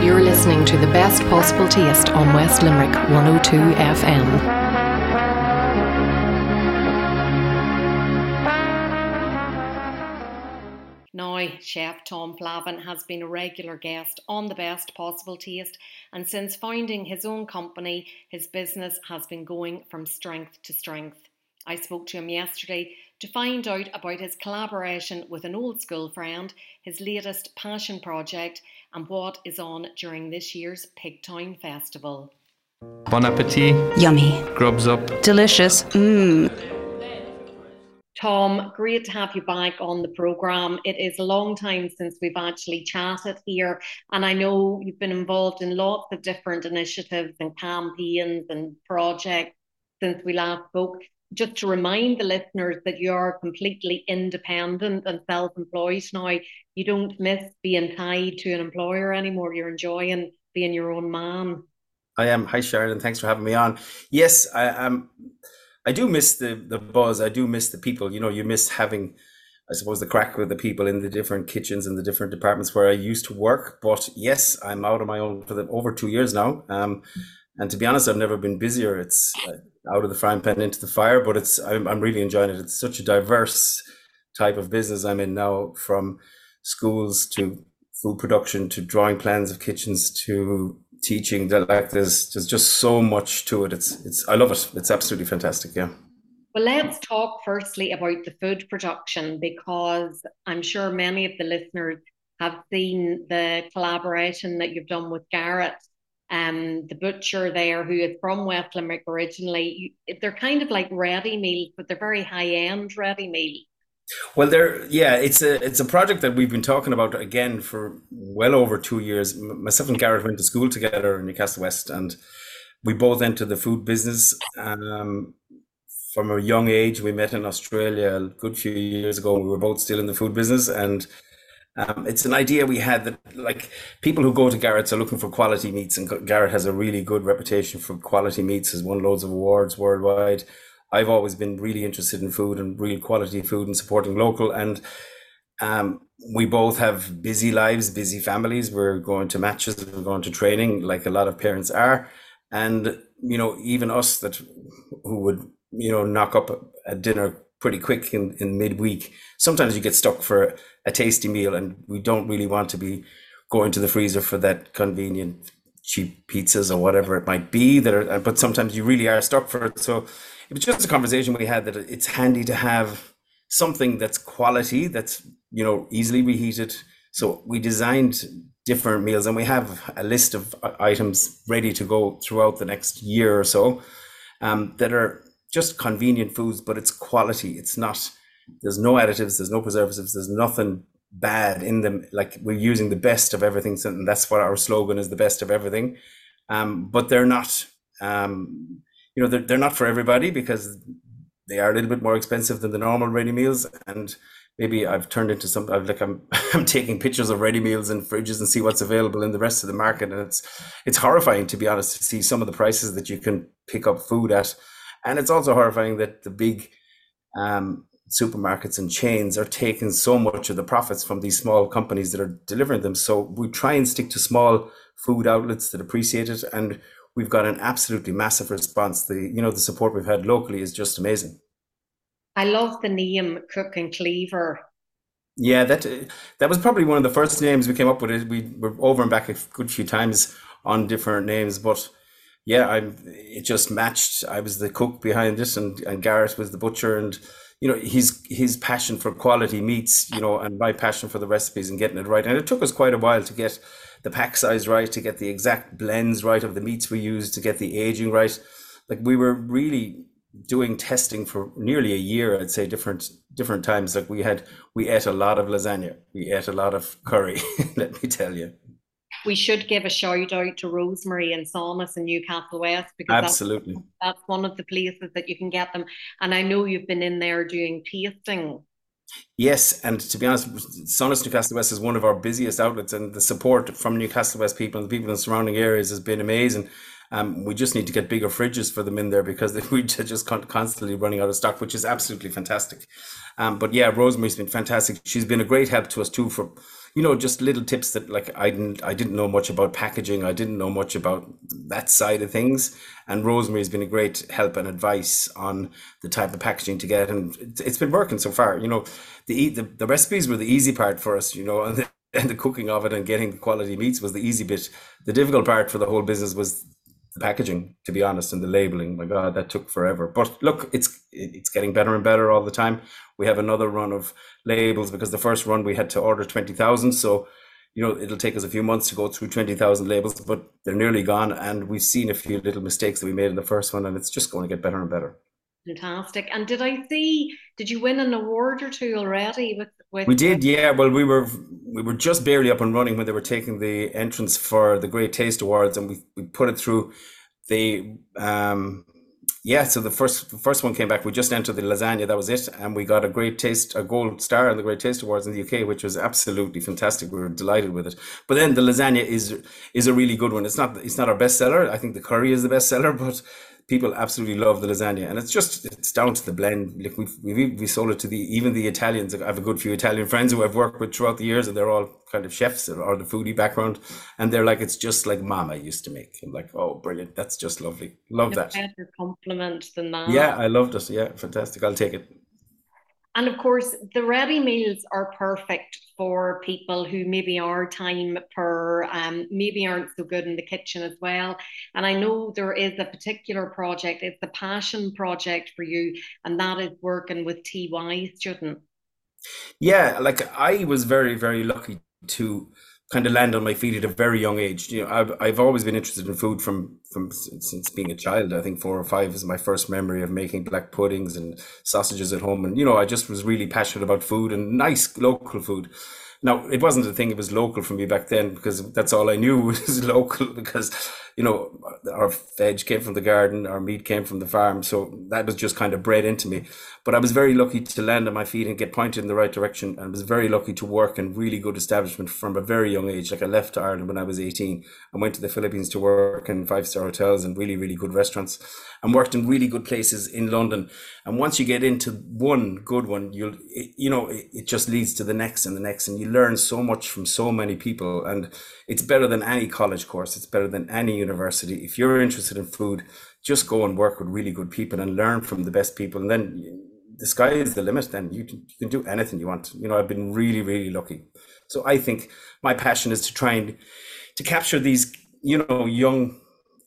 You're listening to the best possible taste on West Limerick 102 FM. Now, Chef Tom Flavin has been a regular guest on The Best Possible Taste, and since founding his own company, his business has been going from strength to strength. I spoke to him yesterday to find out about his collaboration with an old school friend, his latest passion project, and what is on during this year's Pigtown Festival. Bon appetit. Yummy. Grubs up. Delicious. Mmm. Tom, great to have you back on the programme. It is a long time since we've actually chatted here, and I know you've been involved in lots of different initiatives and campaigns and projects since we last spoke. Just to remind the listeners that you're completely independent and self employed now, you don't miss being tied to an employer anymore. You're enjoying being your own man. I am. Hi, Sharon. Thanks for having me on. Yes, I am. I do miss the the buzz. I do miss the people. You know, you miss having, I suppose, the crack with the people in the different kitchens and the different departments where I used to work. But yes, I'm out on my own for the, over two years now. Um, and to be honest, I've never been busier. It's uh, out of the frying pan into the fire, but it's I'm, I'm really enjoying it. It's such a diverse type of business I'm in now, from schools to food production to drawing plans of kitchens to teaching like there's there's just so much to it it's it's i love it it's absolutely fantastic yeah well let's talk firstly about the food production because i'm sure many of the listeners have seen the collaboration that you've done with garrett um the butcher there who is from west limerick originally they're kind of like ready meals but they're very high end ready meals well, there, yeah, it's a it's a project that we've been talking about again for well over two years. Myself and Garrett went to school together in Newcastle West, and we both entered the food business um, from a young age. We met in Australia a good few years ago. We were both still in the food business, and um, it's an idea we had that like people who go to Garrett's are looking for quality meats, and Garrett has a really good reputation for quality meats. Has won loads of awards worldwide. I've always been really interested in food and real quality food and supporting local. And um, we both have busy lives, busy families. We're going to matches, we're going to training, like a lot of parents are. And you know, even us that who would you know knock up a, dinner pretty quick in, in midweek. Sometimes you get stuck for a tasty meal, and we don't really want to be going to the freezer for that convenient cheap pizzas or whatever it might be. That are, but sometimes you really are stuck for it. So it was just a conversation we had that it's handy to have something that's quality that's you know easily reheated so we designed different meals and we have a list of items ready to go throughout the next year or so um, that are just convenient foods but it's quality it's not there's no additives there's no preservatives there's nothing bad in them. Like we're using the best of everything and that's what our slogan is the best of everything. Um, but they're not um, you know they're, they're not for everybody because they are a little bit more expensive than the normal ready meals. And maybe I've turned into some I've like I'm I'm taking pictures of ready meals in fridges and see what's available in the rest of the market. And it's it's horrifying to be honest to see some of the prices that you can pick up food at. And it's also horrifying that the big um, supermarkets and chains are taking so much of the profits from these small companies that are delivering them so we try and stick to small food outlets that appreciate it and we've got an absolutely massive response. The you know the support we've had locally is just amazing. I love the name Cook and Cleaver. Yeah, that that was probably one of the first names we came up with. We were over and back a good few times on different names, but yeah, I'm. it just matched. I was the cook behind it, and and Garrett was the butcher, and you know his his passion for quality meats, you know, and my passion for the recipes and getting it right. And it took us quite a while to get the pack size right, to get the exact blends right of the meats we used to get the aging right. Like we were really doing testing for nearly a year, I'd say different different times. Like we had we ate a lot of lasagna, we ate a lot of curry, let me tell you. We should give a shout out to Rosemary and Saunas in Newcastle West because absolutely that's, that's one of the places that you can get them. And I know you've been in there doing tasting Yes, and to be honest, Saunas Newcastle West is one of our busiest outlets, and the support from Newcastle West people and the people in the surrounding areas has been amazing. Um, we just need to get bigger fridges for them in there because we're just constantly running out of stock, which is absolutely fantastic. Um, but yeah, Rosemary's been fantastic. She's been a great help to us too for, you know, just little tips that like I didn't I didn't know much about packaging. I didn't know much about that side of things. And Rosemary has been a great help and advice on the type of packaging to get, and it's been working so far. You know, the the, the recipes were the easy part for us. You know, and the, and the cooking of it and getting quality meats was the easy bit. The difficult part for the whole business was the packaging, to be honest, and the labeling. My God, that took forever. But look, it's it's getting better and better all the time. We have another run of labels because the first run we had to order twenty thousand. So, you know, it'll take us a few months to go through twenty thousand labels, but they're nearly gone. And we've seen a few little mistakes that we made in the first one, and it's just going to get better and better. Fantastic. And did I see? Did you win an award or two already with? with we did, yeah. Well, we were we were just barely up and running when they were taking the entrance for the Great Taste Awards, and we, we put it through. The um, yeah, so the first the first one came back. We just entered the lasagna. That was it, and we got a great taste, a gold star in the Great Taste Awards in the UK, which was absolutely fantastic. We were delighted with it. But then the lasagna is is a really good one. It's not it's not our best seller. I think the curry is the best seller, but people absolutely love the lasagna, and it's just it's down to the blend. Like we've we we sold it to the even the Italians. I have a good few Italian friends who I've worked with throughout the years, and they're all kind of chefs or, the foodie background, and they're like, it's just like Mama used to make. I'm like, oh, brilliant! That's just lovely. Love no that. Better compliment than that. Yeah, I loved it. Yeah, fantastic. I'll take it. And of course, the ready meals are perfect for people who maybe are time per, um, maybe aren't so good in the kitchen as well. And I know there is a particular project, it's the passion project for you, and that is working with TY students. Yeah, like I was very, very lucky to kind of land on my feet at a very young age. You know, I've I've always been interested in food from from since being a child. I think four or five is my first memory of making black puddings and sausages at home, and you know, I just was really passionate about food and nice local food. Now, it wasn't a thing, it was local for me back then because that's all I knew was local because, you know, our veg came from the garden, our meat came from the farm. So that was just kind of bred into me. But I was very lucky to land on my feet and get pointed in the right direction. And was very lucky to work in really good establishment from a very young age. Like I left Ireland when I was 18 and went to the Philippines to work in five star hotels and really, really good restaurants and worked in really good places in London. And once you get into one good one, you'll, it, you know, it, it just leads to the next and the next. And you learn so much from so many people. And it's better than any college course. It's better than any university. If you're interested in food, just go and work with really good people and learn from the best people. And then the sky is the limit. Then you can, you can do anything you want. You know, I've been really, really lucky. So I think my passion is to try and to capture these, you know, young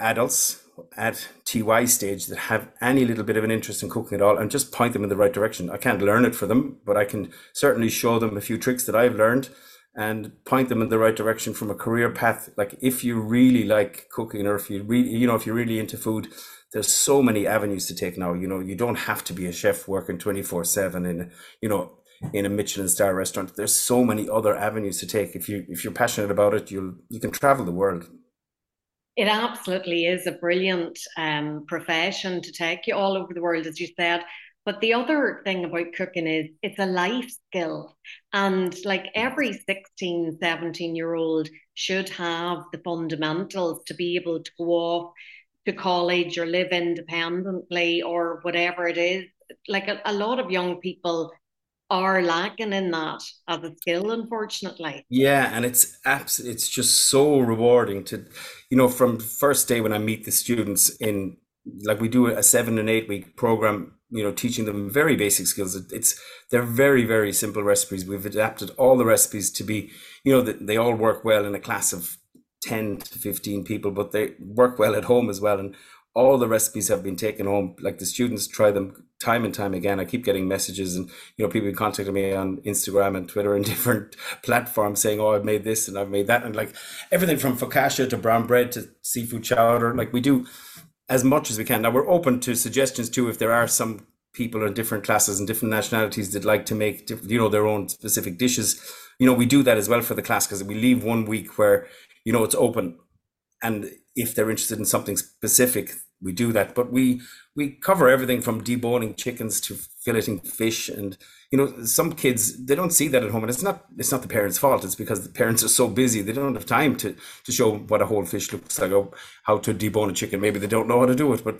adults at TY stage that have any little bit of an interest in cooking at all and just point them in the right direction. I can't learn it for them, but I can certainly show them a few tricks that I've learned and point them in the right direction from a career path. Like if you really like cooking or if you really, you know, if you're really into food, there's so many avenues to take now. You know, you don't have to be a chef working 24 seven in, you know, in a Michelin star restaurant. There's so many other avenues to take. If you, if you're passionate about it, you'll, you can travel the world. It absolutely is a brilliant um, profession to take you all over the world, as you said. But the other thing about cooking is it's a life skill. And like every 16, 17 year old should have the fundamentals to be able to go off to college or live independently or whatever it is. Like a, a lot of young people are lacking in that as a skill, unfortunately. Yeah, and it's abs- it's just so rewarding to, you know, from first day when I meet the students in like we do a seven and eight week program, you know, teaching them very basic skills. It's they're very very simple recipes. We've adapted all the recipes to be, you know, they all work well in a class of ten to fifteen people, but they work well at home as well. And all the recipes have been taken home. Like the students try them time and time again. I keep getting messages and you know people contacting me on Instagram and Twitter and different platforms saying, "Oh, I've made this and I've made that," and like everything from focaccia to brown bread to seafood chowder. Like we do as much as we can. Now we're open to suggestions too if there are some people in different classes and different nationalities that like to make you know their own specific dishes. You know we do that as well for the class because we leave one week where you know it's open and if they're interested in something specific we do that. But we we cover everything from deboning chickens to filleting fish. And you know some kids they don't see that at home. And it's not it's not the parents fault. It's because the parents are so busy they don't have time to to show what a whole fish looks like or how to debone a chicken. Maybe they don't know how to do it. But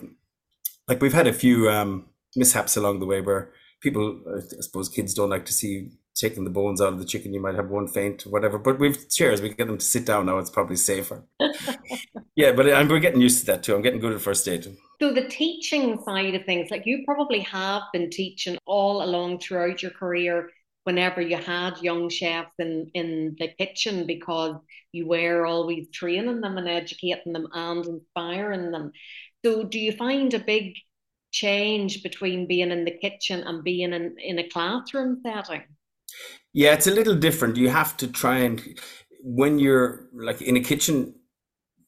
like we've had a few um mishaps along the way where people i suppose kids don't like to see taking the bones out of the chicken, you might have one faint, whatever. But we've chairs, we get them to sit down now. It's probably safer. yeah, but I'm, we're getting used to that too. I'm getting good at first aid. So the teaching side of things, like you probably have been teaching all along throughout your career whenever you had young chefs in, in the kitchen because you were always training them and educating them and inspiring them. So do you find a big change between being in the kitchen and being in, in a classroom setting? Yeah, it's a little different. You have to try and when you're like in a kitchen,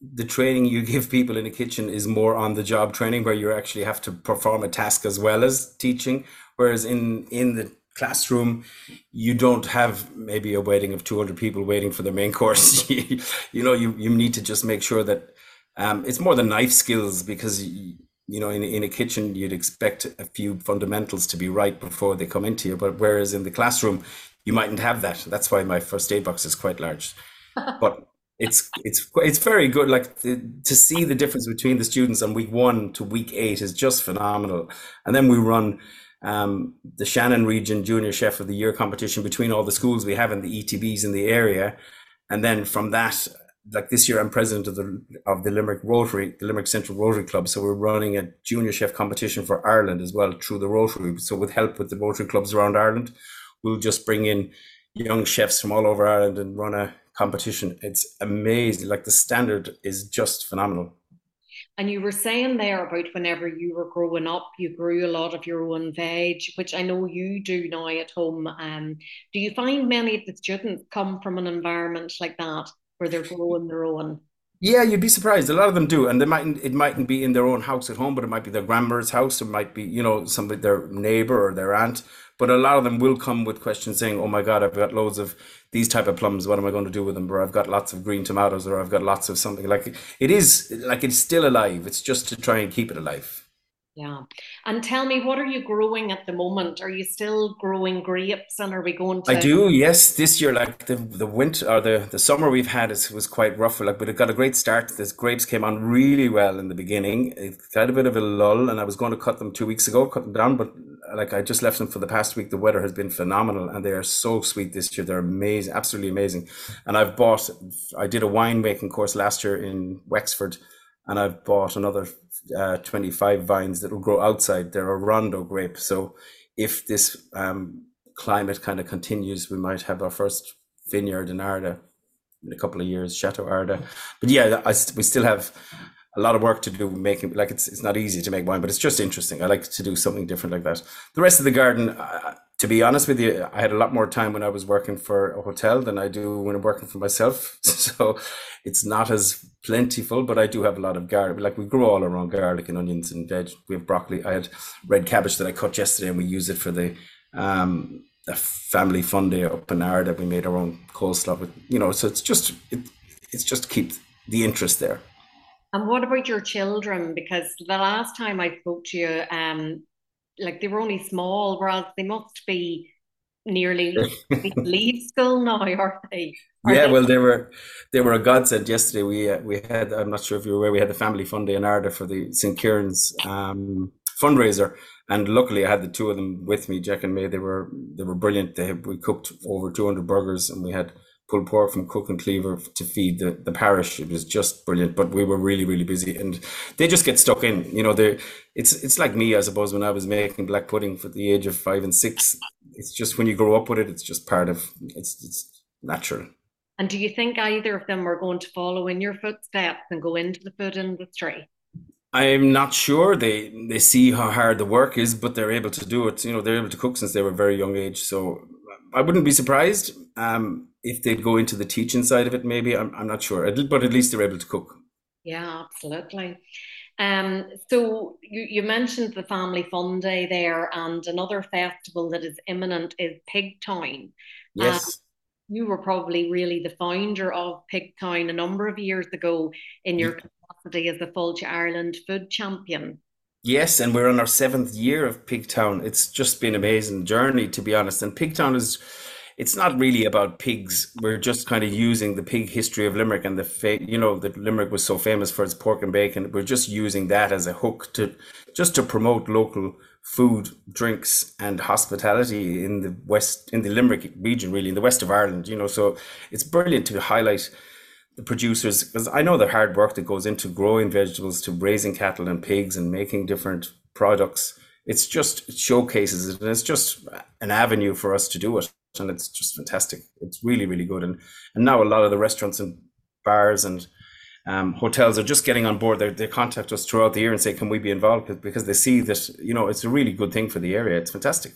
the training you give people in a kitchen is more on the job training where you actually have to perform a task as well as teaching. Whereas in in the classroom, you don't have maybe a waiting of 200 people waiting for the main course. you, know, you, you need to just make sure that um, it's more the knife skills because, you, you know, in, in a kitchen, you'd expect a few fundamentals to be right before they come into you. But whereas in the classroom, you mightn't have that. That's why my first aid box is quite large. but it's it's it's very good. Like the, to see the difference between the students on week one to week eight is just phenomenal. And then we run um, the Shannon Region Junior Chef of the Year competition between all the schools we have in the ETBs in the area. And then from that, like this year, I'm president of the of the Limerick Rotary, the Limerick Central Rotary Club. So we're running a junior chef competition for Ireland as well through the Rotary. So with help with the Rotary clubs around Ireland, we'll just bring in young chefs from all over Ireland and run a competition. It's amazing. Like the standard is just phenomenal. And you were saying there about whenever you were growing up, you grew a lot of your own veg, which I know you do now at home. Um, do you find many of the students come from an environment like that where they're growing their own? Yeah, you'd be surprised. A lot of them do, and they mightn't. It mightn't be in their own house at home, but it might be their grandmother's house. It might be, you know, somebody their neighbor or their aunt. But a lot of them will come with questions saying, "Oh my God, I've got loads of these type of plums. What am I going to do with them? Or I've got lots of green tomatoes, or I've got lots of something." Like it is, like it's still alive. It's just to try and keep it alive. Yeah. And tell me, what are you growing at the moment? Are you still growing grapes and are we going to I do, yes. This year, like the the winter or the, the summer we've had is was quite rough, like but it got a great start. The grapes came on really well in the beginning. It got a bit of a lull and I was going to cut them two weeks ago, cut them down, but like I just left them for the past week. The weather has been phenomenal and they are so sweet this year. They're amazing, absolutely amazing. And I've bought I did a winemaking course last year in Wexford and I've bought another uh, 25 vines that will grow outside. They're a rondo grape. So if this um, climate kind of continues, we might have our first vineyard in Ardagh in a couple of years, Chateau Ardagh. But yeah, I, we still have a lot of work to do making like it's it's not easy to make wine, but it's just interesting. I like to do something different like that. The rest of the garden, uh, to be honest with you, I had a lot more time when I was working for a hotel than I do when I'm working for myself. So it's not as plentiful, but I do have a lot of garlic. Like we grow all around garlic and onions and veg. We have broccoli. I had red cabbage that I cut yesterday, and we use it for the um family fun day up in Ardagh. We made our own coleslaw with you know. So it's just it, it's just keep the interest there. And what about your children? Because the last time I spoke to you, um, like they were only small, whereas they must be nearly leave school now, are they? Are yeah, they? well, they were they were a godsend yesterday. We uh, we had I'm not sure if you were aware we had the family fun day in Ardagh for the St Kieran's um, fundraiser, and luckily I had the two of them with me, Jack and May. They were they were brilliant. They we cooked over 200 burgers, and we had pulled pork from Cook and Cleaver to feed the, the parish. It was just brilliant, but we were really, really busy and they just get stuck in, you know, they it's, it's like me, I suppose, when I was making black pudding for the age of five and six, it's just when you grow up with it, it's just part of, it's, it's natural. And do you think either of them are going to follow in your footsteps and go into the food industry? I'm not sure. They they see how hard the work is, but they're able to do it. You know, they're able to cook since they were very young age. So I wouldn't be surprised. Um, if they'd go into the teaching side of it, maybe I'm, I'm not sure, but at least they're able to cook. Yeah, absolutely. Um, so you, you mentioned the Family Fun Day there, and another festival that is imminent is Pigtown. Yes. Um, you were probably really the founder of Pigtown a number of years ago in your capacity as the Fáilte Ireland food champion. Yes, and we're on our seventh year of Pigtown. It's just been an amazing journey, to be honest. And Pigtown is it's not really about pigs. We're just kind of using the pig history of Limerick and the fa- you know that Limerick was so famous for its pork and bacon. We're just using that as a hook to just to promote local food, drinks, and hospitality in the west, in the Limerick region, really in the west of Ireland. You know, so it's brilliant to highlight the producers because I know the hard work that goes into growing vegetables, to raising cattle and pigs, and making different products. It's just it showcases it, and it's just an avenue for us to do it, and it's just fantastic. It's really, really good, and and now a lot of the restaurants and bars and um, hotels are just getting on board. They, they contact us throughout the year and say, "Can we be involved?" Because they see that you know it's a really good thing for the area. It's fantastic.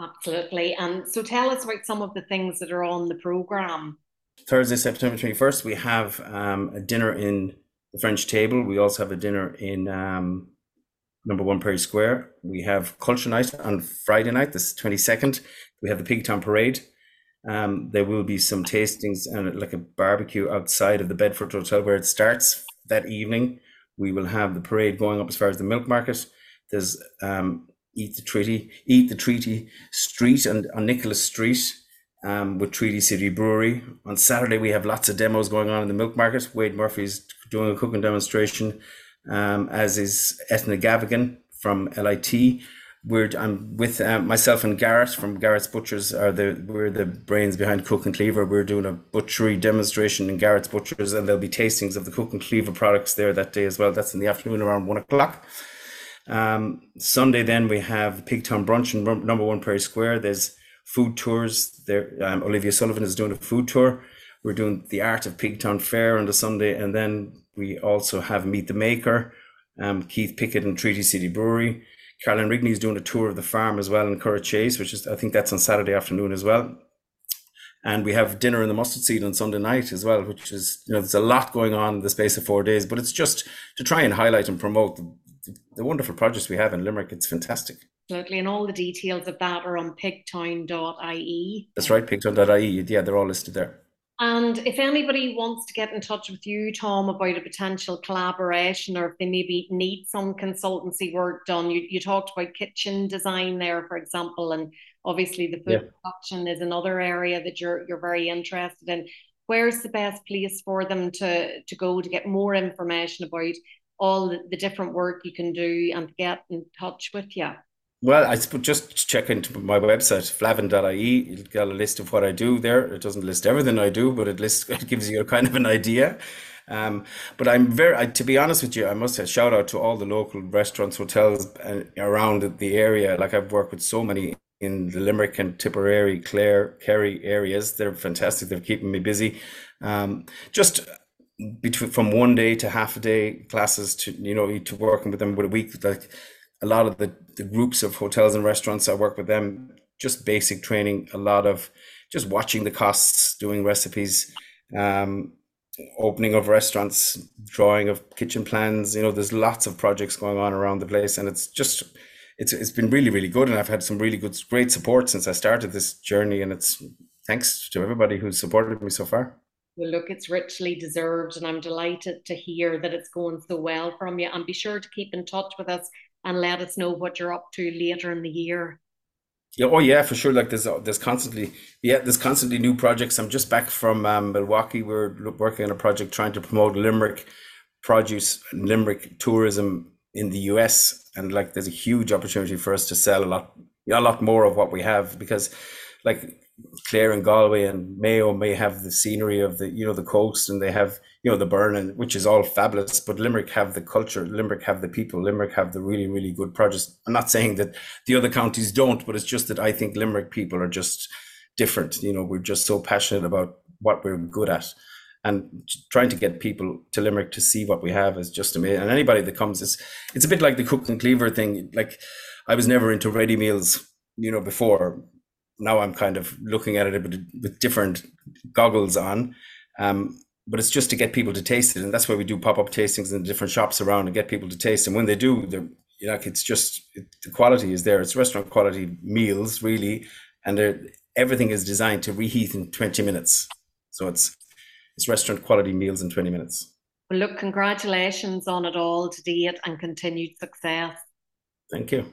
Absolutely. And so, tell us about some of the things that are on the program. Thursday, September twenty first, we have um, a dinner in the French Table. We also have a dinner in um, Number One Pery Square. We have Culture Night on Friday night, this twenty second. We have the Pigtown Parade. Um, there will be some tastings and like a barbecue outside of the Bedford Hotel where it starts that evening. We will have the parade going up as far as the milk market. There's um, Eat the Treaty, Eat the Treaty Street and on Nicholas Street um, with Treaty City Brewery. On Saturday, we have lots of demos going on in the milk market. Wade Murphy's doing a cooking demonstration, um, as is Ethna Gavigan from LIT we're I'm with uh, myself and Garrett from Garrett's Butchers are the we're the brains behind Cook and Cleaver. We're doing a butchery demonstration in Garrett's Butchers, and there'll be tastings of the Cook and Cleaver products there that day as well. That's in the afternoon around one o'clock. Um, Sunday then we have Pigtown Brunch in Number One Pery Square. There's food tours there. Um, Olivia Sullivan is doing a food tour. We're doing the Art of Pigtown Fair on the Sunday, and then we also have Meet the Maker, um, Keith Pickett and Treaty City Brewery. Caroline Rigney is doing a tour of the farm as well in Curraghchase, which is I think that's on Saturday afternoon as well. And we have dinner in the mustard seed on Sunday night as well, which is you know there's a lot going on in the space of four days, but it's just to try and highlight and promote the, the wonderful projects we have in Limerick. It's fantastic. Absolutely, and all the details of that are on pigtown.ie. That's right, pigtown.ie. Yeah, they're all listed there. And if anybody wants to get in touch with you, Tom, about a potential collaboration or if they maybe need some consultancy work done, you, you talked about kitchen design there, for example, and obviously the food yeah. production is another area that you're you're very interested in. Where's the best place for them to, to go to get more information about all the, the different work you can do and get in touch with you? Well, I just check into my website, flavin.ie. You'll get a list of what I do there. It doesn't list everything I do, but it lists it gives you a kind of an idea. Um, but I'm very, I, to be honest with you, I must say shout out to all the local restaurants, hotels uh, around the area. Like I've worked with so many in the Limerick and Tipperary, Clare, Kerry areas. They're fantastic. They're keeping me busy. Um, just between from one day to half a day classes to you know to working with them with a week like a lot of the, the groups of hotels and restaurants I work with them, just basic training, a lot of just watching the costs, doing recipes, um, opening of restaurants, drawing of kitchen plans. You know, there's lots of projects going on around the place, and it's just it's it's been really really good, and I've had some really good great support since I started this journey, and it's thanks to everybody who's supported me so far. Well, look, it's richly deserved, and I'm delighted to hear that it's going so well from you. And be sure to keep in touch with us and let us know what you're up to later in the year. Yeah, oh yeah, for sure. Like there's there's constantly yeah, there's constantly new projects. I'm just back from um, Milwaukee. We're working on a project trying to promote Limerick produce Limerick tourism in the US, and like there's a huge opportunity for us to sell a lot, a lot more of what we have because, like Clare and Galway and Mayo may have the scenery of the you know the coast, and they have you know the Burren which is all fabulous but limerick have the culture limerick have the people limerick have the really really good projects i'm not saying that the other counties don't but it's just that i think limerick people are just different you know we're just so passionate about what we're good at. And trying to get people to limerick to see what we have is just amazing. And anybody that comes is it's a bit like the cook and cleaver thing. Like i was never into ready meals you know before now i'm kind of looking at it a bit with different goggles on um, but it's just to get people to taste it, and that's why we do pop up tastings in different shops around and get people to taste. And when they do, they're you know, like it's just it, the quality is there. It's restaurant quality meals really, and everything is designed to reheat in twenty minutes. So it's it's restaurant quality meals in twenty minutes. Well, look, congratulations on it all to date and continued success. Thank you.